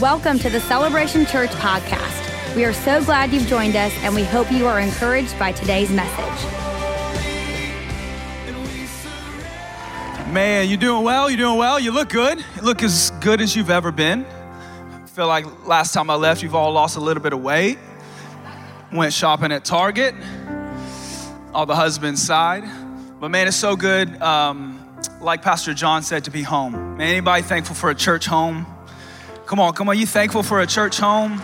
Welcome to the Celebration Church podcast. We are so glad you've joined us, and we hope you are encouraged by today's message. Man, you're doing well? You're doing well? You look good. You look as good as you've ever been. I feel like last time I left, you've all lost a little bit of weight. Went shopping at Target, all the husband's side. But man, it's so good. Um, like Pastor John said, to be home. Man, anybody thankful for a church home? Come on, come on. You thankful for a church home?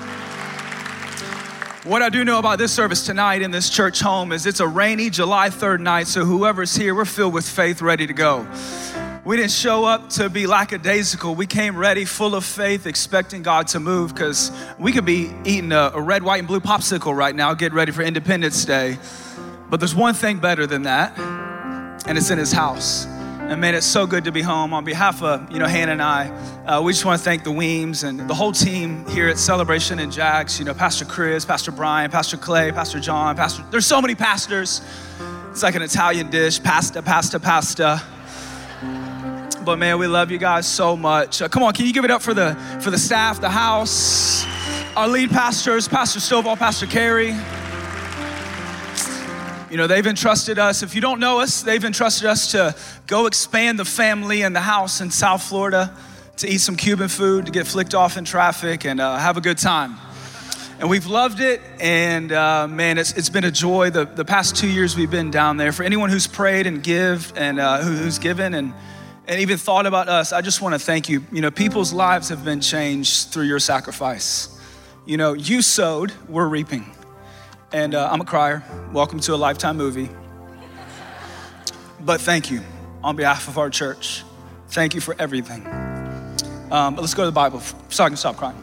What I do know about this service tonight in this church home is it's a rainy July 3rd night, so whoever's here, we're filled with faith, ready to go. We didn't show up to be lackadaisical. We came ready, full of faith, expecting God to move because we could be eating a, a, red, white, and blue popsicle right now, getting ready for Independence Day. But there's one thing better than that, and it's in His house. And man, it's so good to be home. On behalf of you know Hannah and I, uh, we just want to thank the Weems and the whole team here at Celebration and Jax. You know, Pastor Chris, Pastor Brian, Pastor Clay, Pastor John, Pastor. There's so many pastors. It's like an Italian dish: pasta, pasta, pasta. But man, we love you guys so much. Uh, come on, can you give it up for the for the staff, the house, our lead pastors, Pastor Stovall, Pastor Kerri. You know, they've entrusted us, if you don't know us, they've entrusted us to go expand the family and the house in South Florida to eat some Cuban food, to get flicked off in traffic, and uh, have a good time. And we've loved it, and uh, man, it's, it's been a joy. The, the past two years we've been down there. For anyone who's prayed and give and uh, who, who's given and, and even thought about us, I just want to thank you. You know, people's lives have been changed through your sacrifice. You know, you sowed, we're reaping. And uh, I'm a crier. Welcome to a lifetime movie. But thank you on behalf of our church. Thank you for everything. Um, let's go to the Bible so I can stop crying.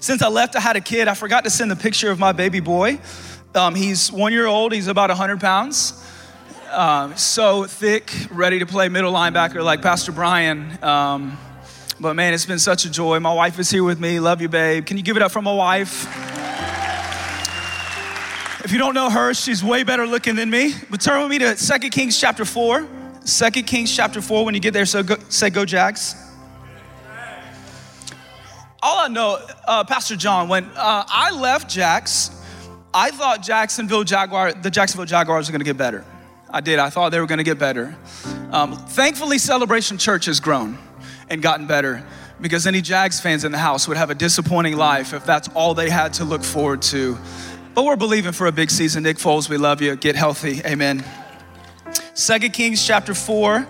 Since I left, I had a kid. I forgot to send the picture of my baby boy. Um, he's one year old, he's about 100 pounds. Um, so thick, ready to play middle linebacker like Pastor Brian. Um, but man, it's been such a joy. My wife is here with me. Love you, babe. Can you give it up for my wife? If you don't know her, she's way better looking than me. But turn with me to 2 Kings chapter 4. 2 Kings chapter 4. When you get there, so go, say go Jags. All I know, uh, Pastor John, when uh, I left Jax, I thought Jacksonville Jaguar, the Jacksonville Jaguars were to get better. I did. I thought they were to get better. Um, thankfully, Celebration Church has grown and gotten better because any Jags fans in the house would have a disappointing life if that's all they had to look forward to but we're believing for a big season. Nick Foles, we love you. Get healthy. Amen. Second Kings chapter 4,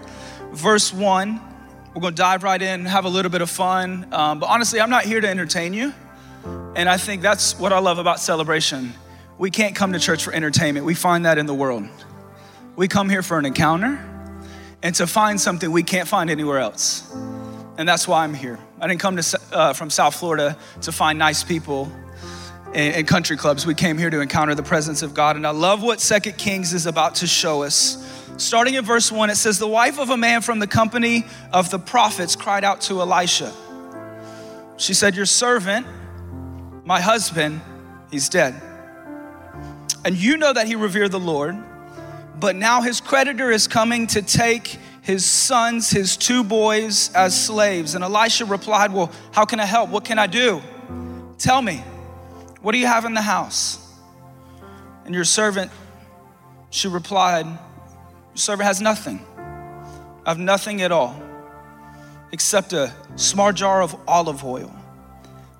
verse 1. We're going to dive right in, have a little bit of fun. Um, but honestly, I'm not here to entertain you. And I think that's what I love about celebration. We can't come to church for entertainment, we find that in the world. We come here for an encounter and to find something we can't find anywhere else. And that's why I'm here. I didn't come to, uh, from South Florida to find nice people and country clubs. We came here to encounter the presence of God. And I love what Second Kings is about to show us. Starting in verse 1, it says, The wife of a man from the company of the prophets cried out to Elisha. She said, Your servant, my husband, he's dead. And you know that he revered the Lord, but now his creditor is coming to take his sons, his two boys, as slaves. And Elisha replied, Well, how can I help? What can I do? Tell me. What do you have in the house? And your servant, she replied, Your servant has nothing. I have nothing at all except a small jar of olive oil.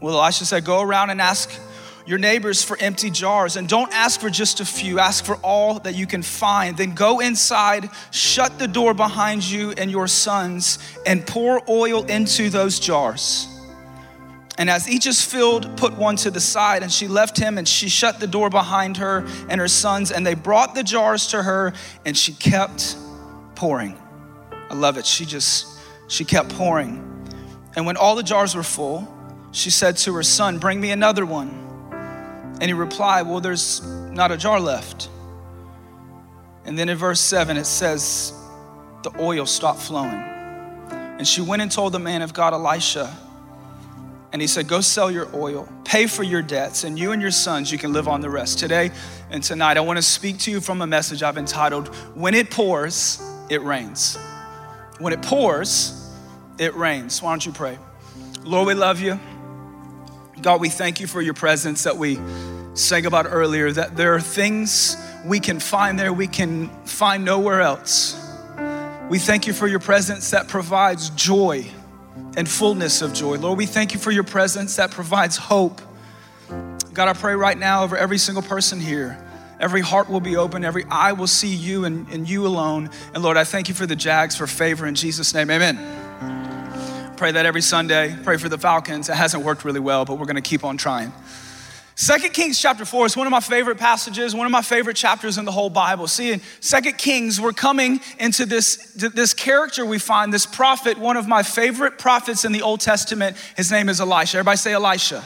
Well, Elisha said, Go around and ask your neighbors for empty jars and don't ask for just a few, ask for all that you can find. Then go inside, shut the door behind you and your sons, and pour oil into those jars. And as each is filled, put one to the side. And she left him and she shut the door behind her and her sons. And they brought the jars to her and she kept pouring. I love it. She just, she kept pouring. And when all the jars were full, she said to her son, Bring me another one. And he replied, Well, there's not a jar left. And then in verse 7, it says, The oil stopped flowing. And she went and told the man of God, Elisha, and he said, Go sell your oil, pay for your debts, and you and your sons, you can live on the rest. Today and tonight, I want to speak to you from a message I've entitled, When It Pours, It Rains. When it pours, it rains. Why don't you pray? Lord, we love you. God, we thank you for your presence that we sang about earlier, that there are things we can find there we can find nowhere else. We thank you for your presence that provides joy and fullness of joy. Lord, we thank you for your presence that provides hope. God, I pray right now over every single person here. Every heart will be open, every eye will see you and, and you alone. And Lord, I thank you for the Jags for favor in Jesus' name. Amen. Pray that every Sunday. Pray for the Falcons. It hasn't worked really well, but we're going to keep on trying. Second Kings chapter 4 is one of my favorite passages, one of my favorite chapters in the whole Bible. See, in Second Kings, we're coming into this, this character we find, this prophet, one of my favorite prophets in the Old Testament. His name is Elisha. Everybody say Elisha.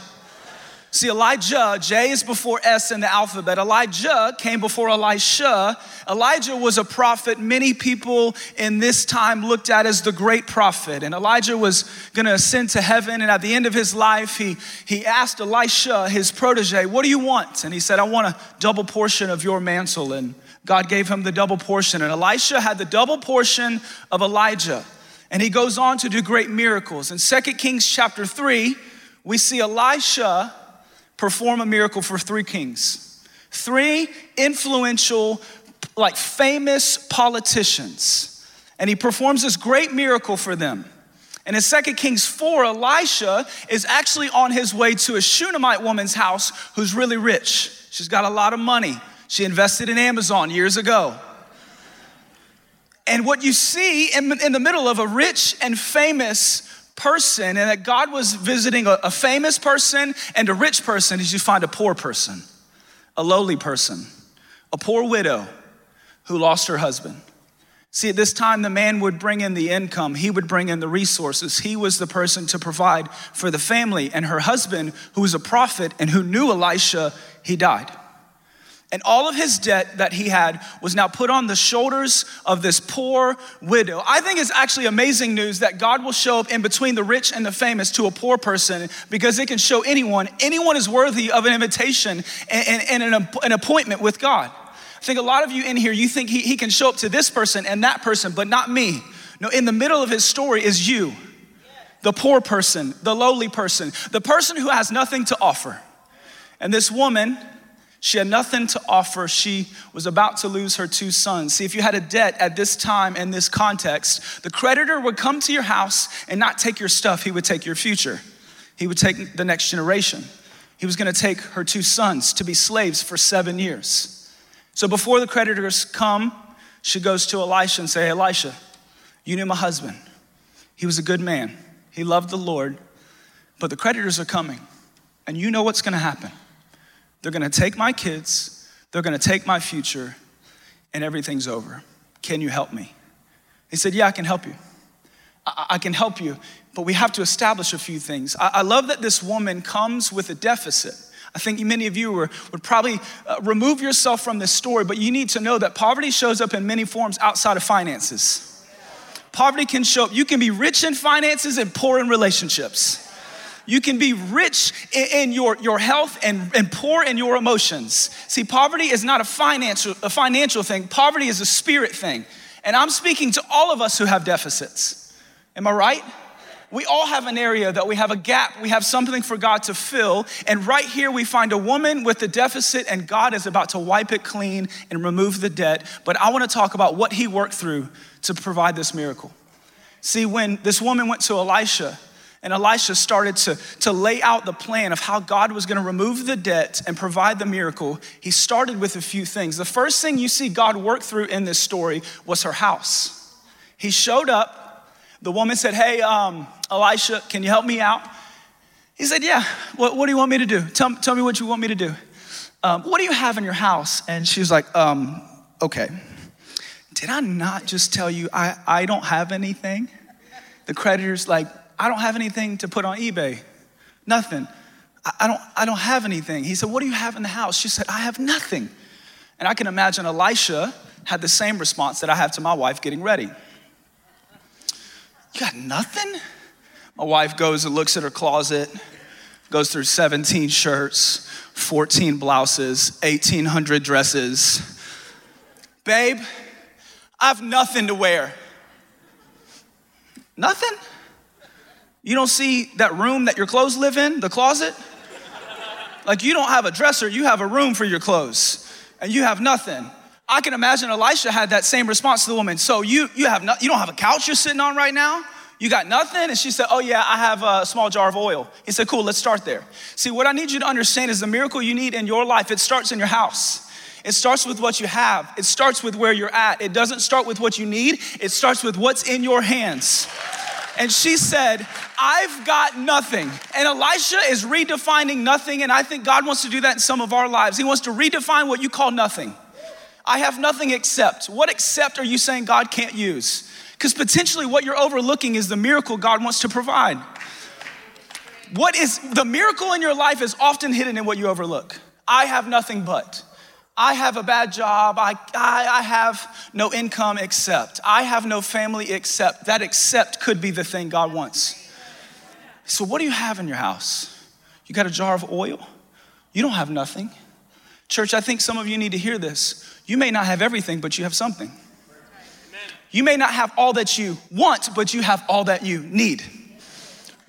See, Elijah, J is before S in the alphabet. Elijah came before Elisha. Elijah was a prophet many people in this time looked at as the great prophet. And Elijah was going to ascend to heaven. And at the end of his life, he, he asked Elisha, his protege, What do you want? And he said, I want a double portion of your mantle. And God gave him the double portion. And Elisha had the double portion of Elijah. And he goes on to do great miracles. In 2 Kings chapter 3, we see Elisha perform a miracle for three kings, three influential, like famous politicians. And he performs this great miracle for them. And in 2 Kings 4, Elisha is actually on his way to a Shunammite woman's house who's really rich. She's got a lot of money. She invested in Amazon years ago. And what you see in, in the middle of a rich and famous person and that God was visiting a, a famous person and a rich person is you find a poor person, a lowly person, a poor widow who lost her husband. See, at this time, the man would bring in the income, he would bring in the resources. He was the person to provide for the family. And her husband, who was a prophet and who knew Elisha, he died. And all of his debt that he had was now put on the shoulders of this poor widow. I think it's actually amazing news that God will show up in between the rich and the famous to a poor person because it can show anyone, anyone is worthy of an invitation and, and, and an, an, appointment with God. I think a lot of you in here, you think he, he can show up to this person and that person, but not me. No, in the middle of his story is you, the poor person, the lowly person, the person who has nothing to offer. And this woman, she had nothing to offer. She was about to lose her two sons. See, if you had a debt at this time in this context, the creditor would come to your house and not take your stuff, he would take your future. He would take the next generation. He was going to take her two sons to be slaves for seven years. So before the creditors come, she goes to Elisha and say, hey, Elisha, you knew my husband. He was a good man. He loved the Lord, but the creditors are coming, and you know what's going to happen. They're gonna take my kids, they're gonna take my future, and everything's over. Can you help me? He said, Yeah, I can help you. I, I can help you, but we have to establish a few things. I, I love that this woman comes with a deficit. I think many of you were, would probably uh, remove yourself from this story, but you need to know that poverty shows up in many forms outside of finances. Poverty can show up, you can be rich in finances and poor in relationships. You can be rich in, in your, your health and, and poor in your emotions. See, poverty is not a financial, a financial thing, poverty is a spirit thing. And I'm speaking to all of us who have deficits. Am I right? We all have an area that we have a gap. We have something for God to fill. And right here, we find a woman with a deficit, and God is about to wipe it clean and remove the debt. But I want to talk about what he worked through to provide this miracle. See, when this woman went to Elisha, and Elisha started to, to lay out the plan of how God was going to remove the debt and provide the miracle. He started with a few things. The first thing you see God work through in this story was her house. He showed up. The woman said, Hey, um, Elisha, can you help me out? He said, Yeah, what, what do you want me to do? Tell, tell me what you want me to do. Um, what do you have in your house? And she was like, um, Okay. Did I not just tell you I, I don't have anything? The creditor's like, I don't have anything to put on eBay. Nothing. I don't, I don't have anything. He said, What do you have in the house? She said, I have nothing. And I can imagine Elisha had the same response that I have to my wife getting ready. You got nothing? My wife goes and looks at her closet, goes through 17 shirts, 14 blouses, 1,800 dresses. Babe, I have nothing to wear. Nothing? You don't see that room that your clothes live in, the closet? Like you don't have a dresser, you have a room for your clothes, and you have nothing. I can imagine Elisha had that same response to the woman. So you you have no, you don't have a couch you're sitting on right now? You got nothing? And she said, Oh, yeah, I have a small jar of oil. He said, Cool, let's start there. See, what I need you to understand is the miracle you need in your life, it starts in your house. It starts with what you have, it starts with where you're at. It doesn't start with what you need, it starts with what's in your hands. And she said, I've got nothing. And Elisha is redefining nothing. And I think God wants to do that in some of our lives. He wants to redefine what you call nothing. I have nothing except. What except are you saying God can't use? Because potentially what you're overlooking is the miracle God wants to provide. What is the miracle in your life is often hidden in what you overlook. I have nothing but. I have a bad job. I, I, I, have no income except. I have no family except. That except could be the thing God wants. So, what do you have in your house? You got a jar of oil? You don't have nothing. Church, I think some of you need to hear this. You may not have everything, but you have something. You may not have all that you want, but you have all that you need.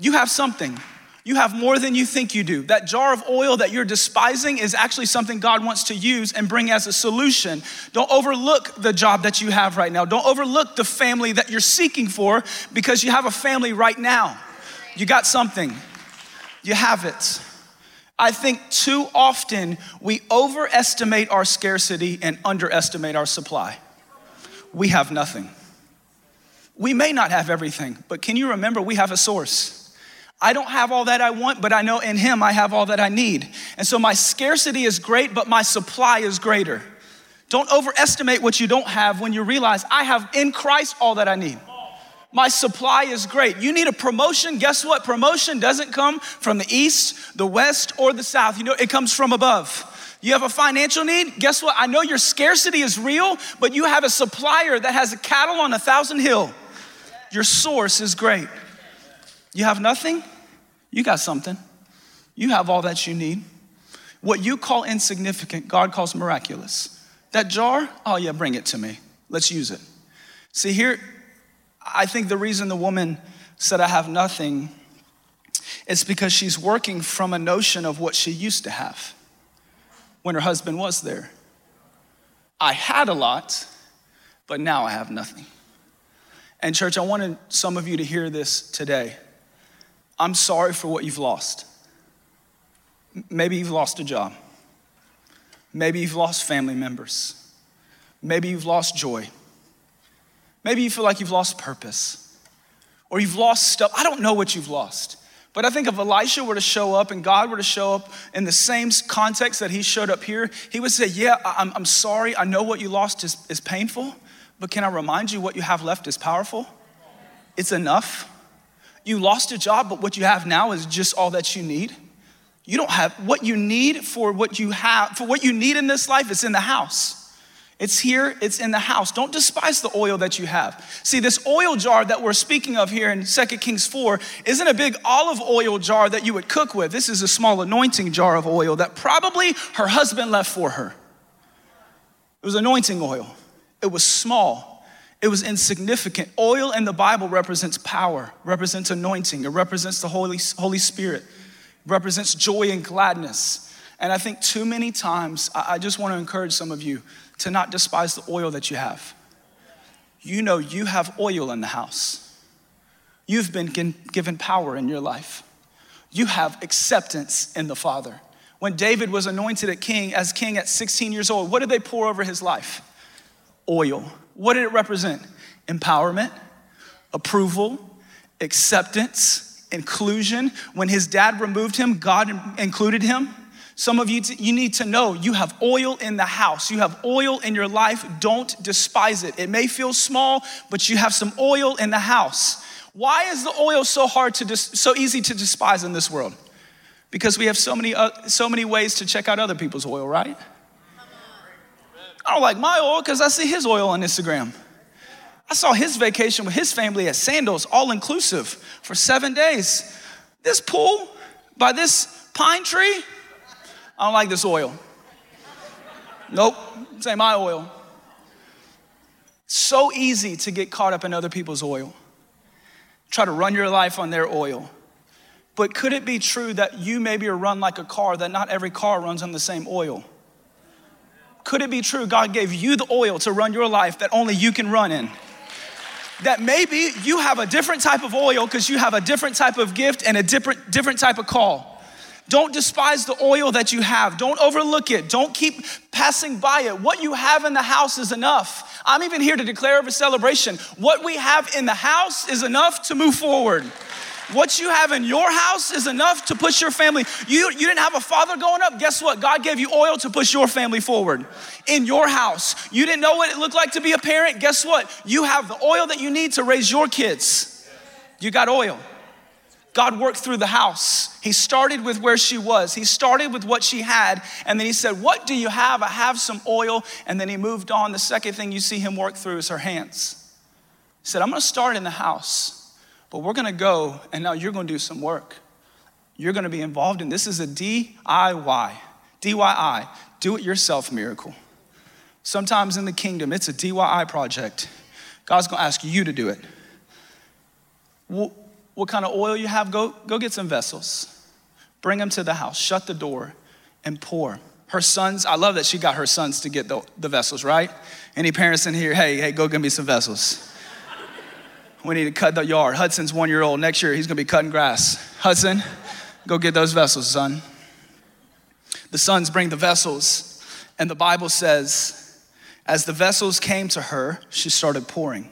You have something. You have more than you think you do. That jar of oil that you're despising is actually something God wants to use and bring as a solution. Don't overlook the job that you have right now. Don't overlook the family that you're seeking for because you have a family right now. You got something, you have it. I think too often we overestimate our scarcity and underestimate our supply. We have nothing. We may not have everything, but can you remember we have a source? I don't have all that I want, but I know in Him I have all that I need. And so my scarcity is great, but my supply is greater. Don't overestimate what you don't have when you realize I have in Christ all that I need. My supply is great. You need a promotion. Guess what? Promotion doesn't come from the east, the west, or the south. You know, it comes from above. You have a financial need? Guess what? I know your scarcity is real, but you have a supplier that has a cattle on a thousand hill. Your source is great. You have nothing? You got something. You have all that you need. What you call insignificant, God calls miraculous. That jar, oh yeah, bring it to me. Let's use it. See, here, I think the reason the woman said, I have nothing, is because she's working from a notion of what she used to have when her husband was there. I had a lot, but now I have nothing. And, church, I wanted some of you to hear this today. I'm sorry for what you've lost. Maybe you've lost a job. Maybe you've lost family members. Maybe you've lost joy. Maybe you feel like you've lost purpose or you've lost stuff. I don't know what you've lost. But I think if Elisha were to show up and God were to show up in the same context that he showed up here, he would say, Yeah, I'm, I'm sorry. I know what you lost is, is painful, but can I remind you what you have left is powerful? It's enough. You lost a job, but what you have now is just all that you need. You don't have what you need for what you have, for what you need in this life, it's in the house. It's here, it's in the house. Don't despise the oil that you have. See, this oil jar that we're speaking of here in 2 Kings 4 isn't a big olive oil jar that you would cook with. This is a small anointing jar of oil that probably her husband left for her. It was anointing oil, it was small. It was insignificant. Oil in the Bible represents power, represents anointing, it represents the Holy, Holy Spirit, represents joy and gladness. And I think too many times, I just want to encourage some of you to not despise the oil that you have. You know you have oil in the house. You've been given power in your life. You have acceptance in the Father. When David was anointed at king as king at 16 years old, what did they pour over his life? Oil. What did it represent? Empowerment, approval, acceptance, inclusion. When his dad removed him, God included him. Some of you, you need to know you have oil in the house. You have oil in your life. Don't despise it. It may feel small, but you have some oil in the house. Why is the oil so hard to dis- so easy to despise in this world? Because we have so many uh, so many ways to check out other people's oil, right? I don't like my oil because I see his oil on Instagram. I saw his vacation with his family at Sandals, all inclusive, for seven days. This pool by this pine tree, I don't like this oil. Nope, ain't my oil. So easy to get caught up in other people's oil. try to run your life on their oil. But could it be true that you maybe are run like a car, that not every car runs on the same oil? Could it be true God gave you the oil to run your life that only you can run in? That maybe you have a different type of oil because you have a different type of gift and a different, different type of call. Don't despise the oil that you have. Don't overlook it. Don't keep passing by it. What you have in the house is enough. I'm even here to declare a celebration. What we have in the house is enough to move forward. What you have in your house is enough to push your family. You, you didn't have a father growing up. Guess what? God gave you oil to push your family forward in your house. You didn't know what it looked like to be a parent. Guess what? You have the oil that you need to raise your kids. You got oil. God worked through the house. He started with where she was. He started with what she had. And then he said, What do you have? I have some oil. And then he moved on. The second thing you see him work through is her hands. He said, I'm going to start in the house, but we're going to go, and now you're going to do some work. You're going to be involved in this is a DIY, DIY, do it yourself miracle. Sometimes in the kingdom, it's a DIY project. God's going to ask you to do it. Well, what kind of oil you have, go, go get some vessels. Bring them to the house, shut the door, and pour. Her sons, I love that she got her sons to get the, the vessels, right? Any parents in here, hey, hey, go get me some vessels. We need to cut the yard. Hudson's one year old. Next year, he's gonna be cutting grass. Hudson, go get those vessels, son. The sons bring the vessels, and the Bible says, as the vessels came to her, she started pouring.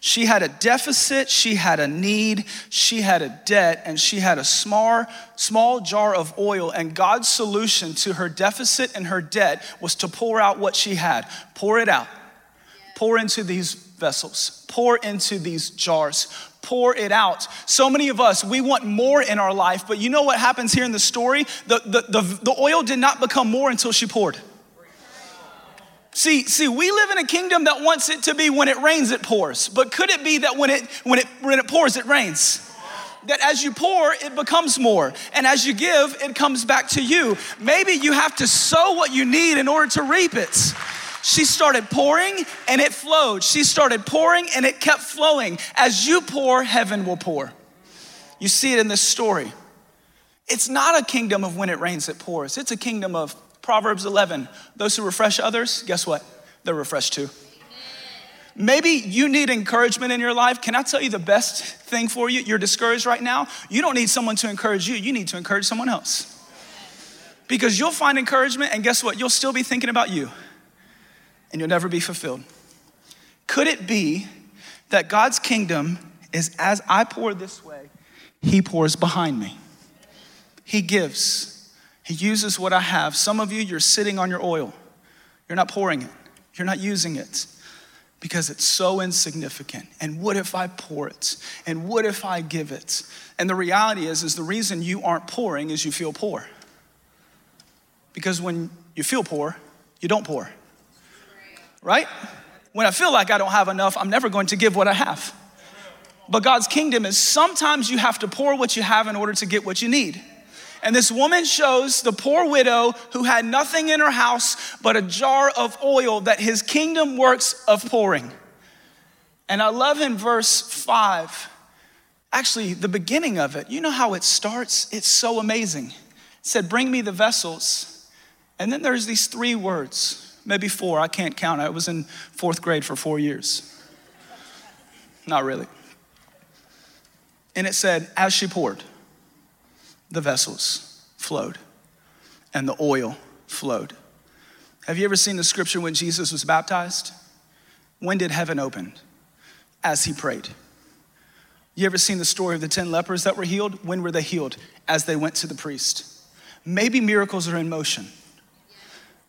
She had a deficit, she had a need, she had a debt, and she had a small, small jar of oil. And God's solution to her deficit and her debt was to pour out what she had. Pour it out. Pour into these vessels, pour into these jars, pour it out. So many of us, we want more in our life, but you know what happens here in the story? The, the, the, the oil did not become more until she poured. See, see, we live in a kingdom that wants it to be when it rains, it pours. But could it be that when it when it when it pours, it rains? That as you pour, it becomes more. And as you give, it comes back to you. Maybe you have to sow what you need in order to reap it. She started pouring and it flowed. She started pouring and it kept flowing. As you pour, heaven will pour. You see it in this story. It's not a kingdom of when it rains, it pours. It's a kingdom of Proverbs 11 those who refresh others, guess what? They're refreshed too. Maybe you need encouragement in your life. Can I tell you the best thing for you? You're discouraged right now. You don't need someone to encourage you, you need to encourage someone else. Because you'll find encouragement, and guess what? You'll still be thinking about you, and you'll never be fulfilled. Could it be that God's kingdom is as I pour this way, He pours behind me? He gives. He uses what I have. Some of you, you're sitting on your oil. You're not pouring it, you're not using it because it's so insignificant. And what if I pour it? And what if I give it? And the reality is, is the reason you aren't pouring is you feel poor. Because when you feel poor, you don't pour. Right? When I feel like I don't have enough, I'm never going to give what I have. But God's kingdom is sometimes you have to pour what you have in order to get what you need. And this woman shows the poor widow who had nothing in her house but a jar of oil that his kingdom works of pouring. And I love in verse five, actually, the beginning of it. You know how it starts? It's so amazing. It said, Bring me the vessels. And then there's these three words, maybe four, I can't count. I was in fourth grade for four years. Not really. And it said, As she poured the vessels flowed and the oil flowed. Have you ever seen the scripture when Jesus was baptized? When did heaven open? As he prayed. You ever seen the story of the 10 lepers that were healed? When were they healed? As they went to the priest. Maybe miracles are in motion.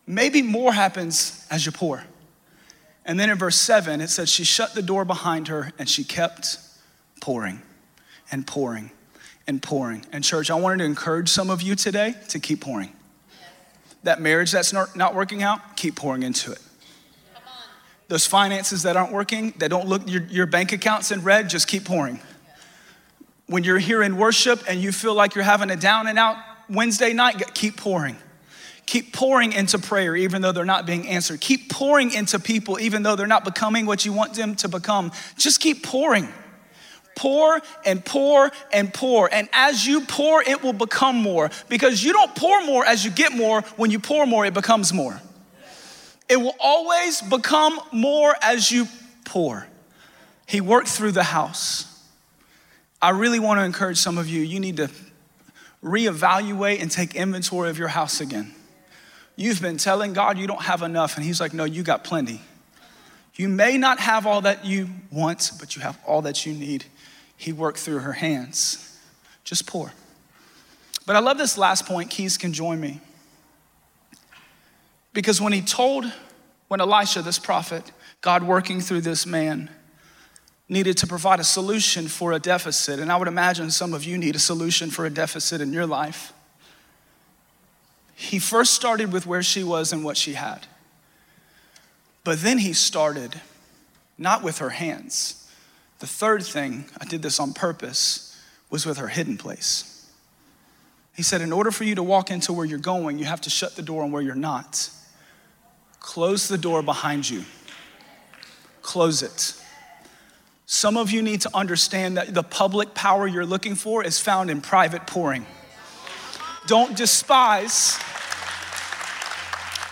Maybe more happens as you pour. And then in verse 7, it says, She shut the door behind her and she kept pouring and pouring and pouring. And, church, I wanted to encourage some of you today to keep pouring. That marriage that's not, not working out, keep pouring into it. Those finances that aren't working, that don't look, your, your bank account's in red, just keep pouring. When you're here in worship and you feel like you're having a down and out Wednesday night, keep pouring. Keep pouring into prayer even though they're not being answered. Keep pouring into people even though they're not becoming what you want them to become. Just keep pouring. Pour and pour and pour. And as you pour, it will become more because you don't pour more as you get more. When you pour more, it becomes more. It will always become more as you pour. He worked through the house. I really want to encourage some of you, you need to reevaluate and take inventory of your house again. You've been telling God you don't have enough, and He's like, No, you got plenty. You may not have all that you want, but you have all that you need. He worked through her hands. Just pour. But I love this last point. Keys can join me. Because when he told, when Elisha, this prophet, God working through this man, needed to provide a solution for a deficit, and I would imagine some of you need a solution for a deficit in your life. He first started with where she was and what she had. But then he started not with her hands. The third thing, I did this on purpose, was with her hidden place. He said, In order for you to walk into where you're going, you have to shut the door on where you're not. Close the door behind you, close it. Some of you need to understand that the public power you're looking for is found in private pouring. Don't despise.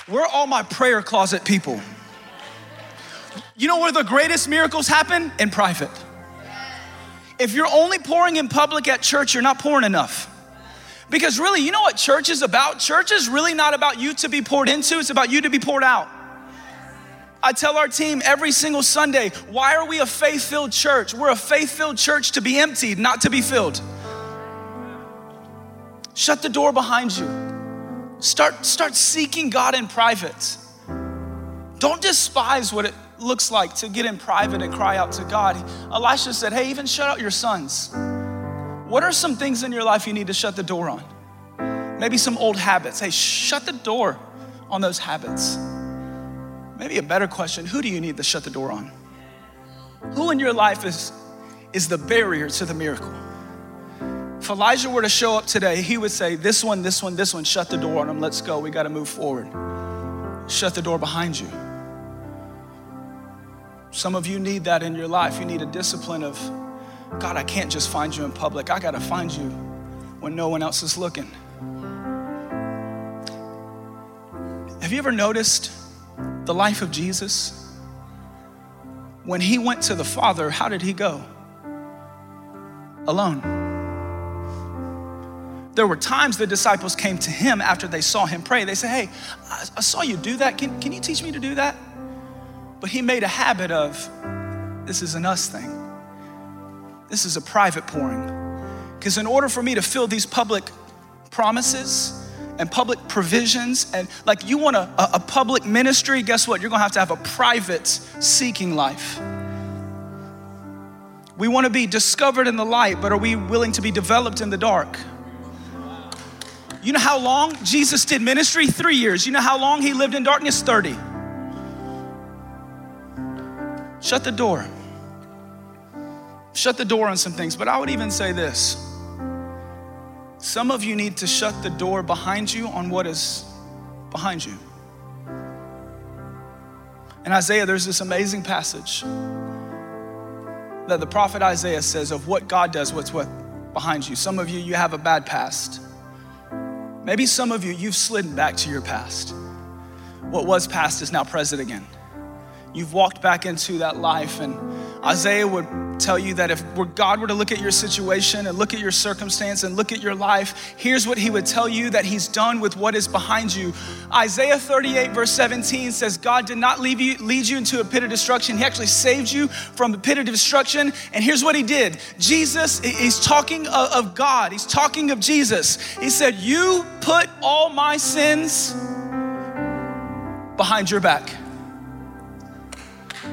We're all my prayer closet people. You know where the greatest miracles happen? In private. If you're only pouring in public at church, you're not pouring enough. Because really, you know what church is about? Church is really not about you to be poured into, it's about you to be poured out. I tell our team every single Sunday, why are we a faith filled church? We're a faith filled church to be emptied, not to be filled. Shut the door behind you. Start, start seeking God in private. Don't despise what it looks like to get in private and cry out to God. Elisha said, Hey, even shut out your sons. What are some things in your life you need to shut the door on? Maybe some old habits. Hey, shut the door on those habits. Maybe a better question who do you need to shut the door on? Who in your life is, is the barrier to the miracle? If Elijah were to show up today, he would say, This one, this one, this one, shut the door on them. Let's go. We got to move forward. Shut the door behind you. Some of you need that in your life. You need a discipline of, God, I can't just find you in public. I got to find you when no one else is looking. Have you ever noticed the life of Jesus, when he went to the Father, how did he go? Alone. There were times the disciples came to him after they saw him pray. They said, Hey, I, saw you do that. Can, can you teach me to do that? But he made a habit of, This is an us thing. This is a private pouring. Because in order for me to fill these public promises, and public provisions and like you want a, a public ministry guess what you're gonna have to have a private seeking life we want to be discovered in the light but are we willing to be developed in the dark you know how long jesus did ministry? Three years. You know how long he lived in darkness? 30 shut the door. Shut the door on some things. But i would even say this. Some of you need to shut the door behind you on what is behind you. In Isaiah, there's this amazing passage that the prophet Isaiah says of what God does, what's what behind you. Some of you, you have a bad past. Maybe some of you, you've slid back to your past. What was past is now present again. You've walked back into that life, and Isaiah would tell you that if God were to look at your situation and look at your circumstance and look at your life, here's what he would tell you that he's done with what is behind you. Isaiah 38, verse 17 says, God did not leave you, lead you into a pit of destruction. He actually saved you from the pit of destruction. And here's what he did Jesus, he's talking of God, he's talking of Jesus. He said, You put all my sins behind your back.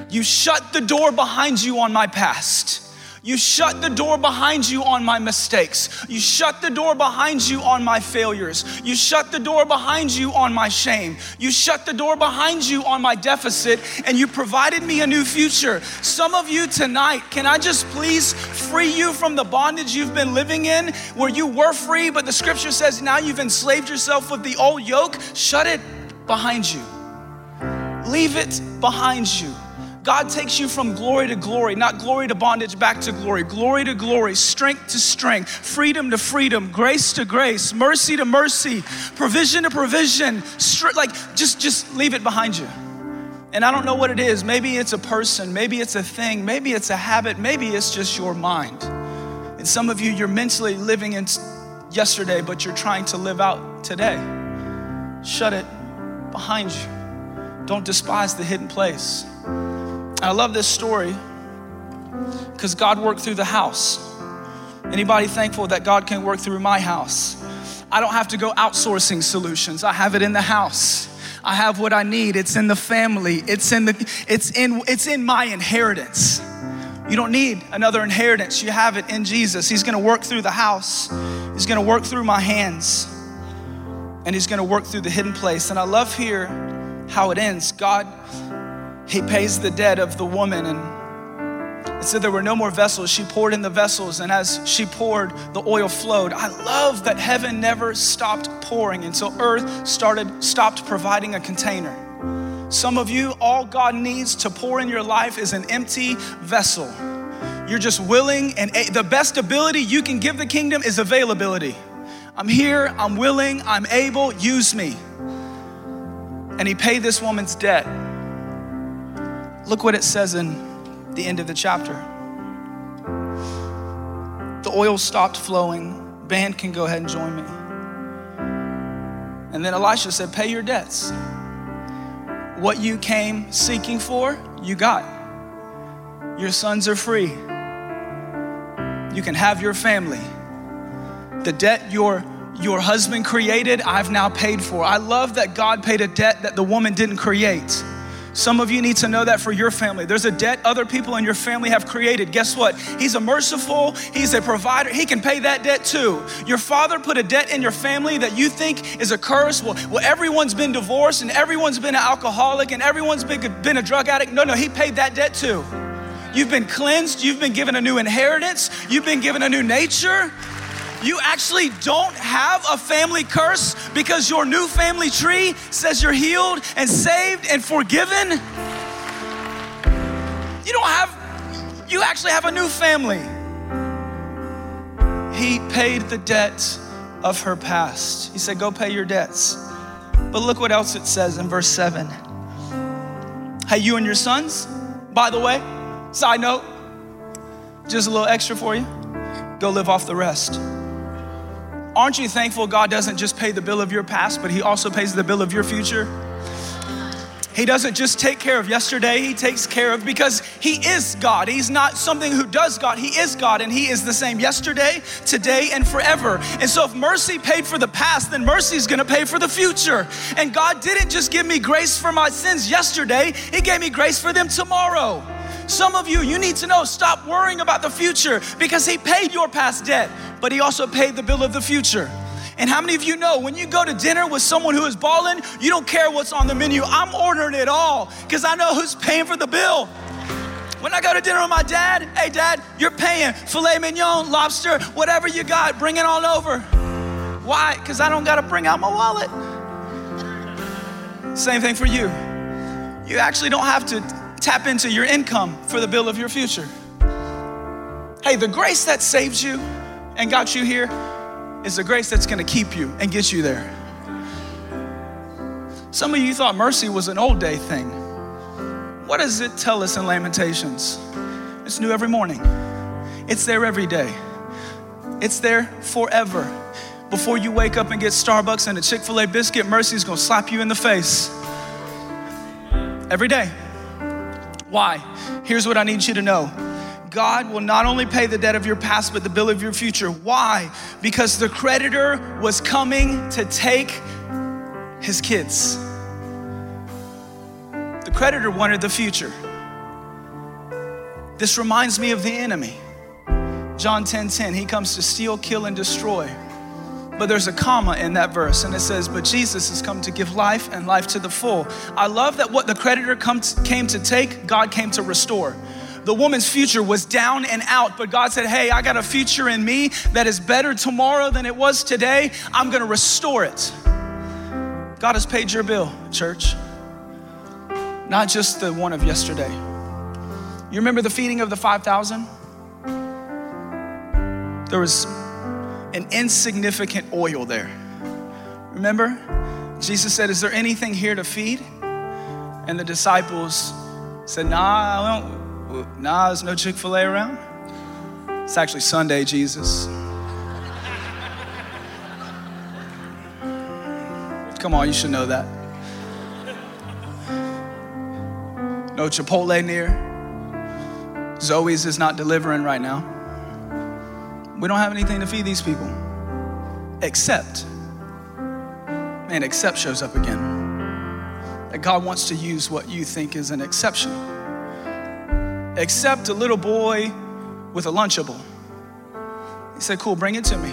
You shut the door behind you on my past. You shut the door behind you on my mistakes. You shut the door behind you on my failures. You shut the door behind you on my shame. You shut the door behind you on my deficit, and you provided me a new future. Some of you tonight, can I just please free you from the bondage you've been living in where you were free, but the scripture says now you've enslaved yourself with the old yoke? Shut it behind you. Leave it behind you. God takes you from glory to glory, not glory to bondage, back to glory, glory to glory, strength to strength, freedom to freedom, grace to grace, mercy to mercy, provision to provision. Like, just, just leave it behind you. And I don't know what it is. Maybe it's a person, maybe it's a thing, maybe it's a habit, maybe it's just your mind. And some of you, you're mentally living in yesterday, but you're trying to live out today. Shut it behind you. Don't despise the hidden place. I love this story because God worked through the house. Anybody thankful that God can work through my house? I don't have to go outsourcing solutions. I have it in the house. I have what I need. It's in the family. It's in the it's in it's in my inheritance. You don't need another inheritance. You have it in Jesus. He's going to work through the house. He's going to work through my hands. And he's going to work through the hidden place. And I love here how it ends. God he pays the debt of the woman and it said there were no more vessels. She poured in the vessels, and as she poured, the oil flowed. I love that heaven never stopped pouring until earth started stopped providing a container. Some of you, all God needs to pour in your life is an empty vessel. You're just willing, and the best ability you can give the kingdom is availability. I'm here, I'm willing, I'm able, use me. And he paid this woman's debt. Look what it says in the end of the chapter. The oil stopped flowing. Band can go ahead and join me. And then Elisha said, Pay your debts. What you came seeking for, you got. Your sons are free. You can have your family. The debt your your husband created, I've now paid for. I love that God paid a debt that the woman didn't create. Some of you need to know that for your family. There's a debt other people in your family have created. Guess what? He's a merciful, He's a provider. He can pay that debt too. Your father put a debt in your family that you think is a curse. Well, well everyone's been divorced and everyone's been an alcoholic and everyone's been, been a drug addict. No, no, He paid that debt too. You've been cleansed, you've been given a new inheritance, you've been given a new nature. You actually don't have a family curse because your new family tree says you're healed and saved and forgiven. You don't have, you actually have a new family. He paid the debt of her past. He said, Go pay your debts. But look what else it says in verse 7. Hey, you and your sons, by the way, side note, just a little extra for you, go live off the rest. Aren't you thankful God doesn't just pay the bill of your past, but He also pays the bill of your future? He doesn't just take care of yesterday, He takes care of because He is God. He's not something who does God, He is God, and He is the same yesterday, today, and forever. And so, if mercy paid for the past, then mercy is gonna pay for the future. And God didn't just give me grace for my sins yesterday, He gave me grace for them tomorrow. Some of you, you need to know stop worrying about the future because He paid your past debt, but He also paid the bill of the future. And how many of you know when you go to dinner with someone who is balling, you don't care what's on the menu? I'm ordering it all because I know who's paying for the bill. When I go to dinner with my dad, hey dad, you're paying filet mignon, lobster, whatever you got, bring it on over. Why? Because I don't got to bring out my wallet. Same thing for you. You actually don't have to tap into your income for the bill of your future. Hey, the grace that saves you and got you here is the grace that's gonna keep you and get you there. Some of you thought mercy was an old day thing. What does it tell us in Lamentations? It's new every morning, it's there every day, it's there forever. Before you wake up and get Starbucks and a Chick fil A biscuit, mercy is gonna slap you in the face every day. Why? Here's what I need you to know. God will not only pay the debt of your past, but the bill of your future. Why? Because the creditor was coming to take his kids. The creditor wanted the future. This reminds me of the enemy. John 10 10, he comes to steal, kill, and destroy. But there's a comma in that verse, and it says, But Jesus has come to give life and life to the full. I love that what the creditor came to take, God came to restore. The woman's future was down and out, but God said, Hey, I got a future in me that is better tomorrow than it was today. I'm gonna restore it. God has paid your bill, church. Not just the one of yesterday, You remember the feeding of the 5,000? There was an insignificant oil there. Remember? Jesus said, Is there anything here to feed? And the disciples said, Nah, nah, there's no Chick fil A around. It's actually Sunday, Jesus. Come on, you should know that. No Chipotle near. Zoe's is not delivering right now. We don't have anything to feed these people. Except, man, except shows up again. That God wants to use what you think is an exception. Except a little boy with a Lunchable. He said, Cool, bring it to me.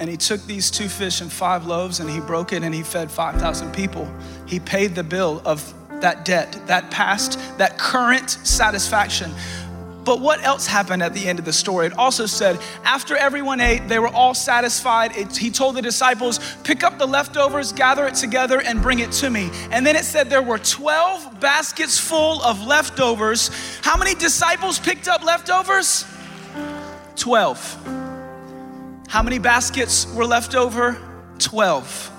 And he took these two fish and five loaves and he broke it and he fed 5,000 people. He paid the bill of that debt, that past, that current satisfaction. But what else happened at the end of the story? It also said, after everyone ate, they were all satisfied. It, he told the disciples, pick up the leftovers, gather it together, and bring it to me. And then it said there were 12 baskets full of leftovers. How many disciples picked up leftovers? 12. How many baskets were left over? 12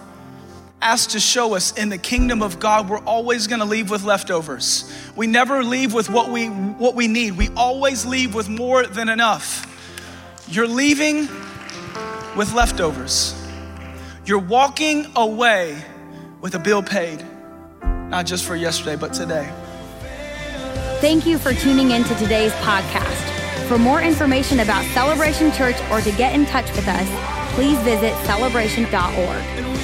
asked to show us in the kingdom of God, we're always gonna leave with leftovers. We never leave with what we, what we need, we always leave with more than enough. You're leaving with leftovers. You're walking away with a bill paid, not just for yesterday, but today. Thank you for tuning in to today's podcast. For more information about Celebration Church or to get in touch with us, please visit celebration.org.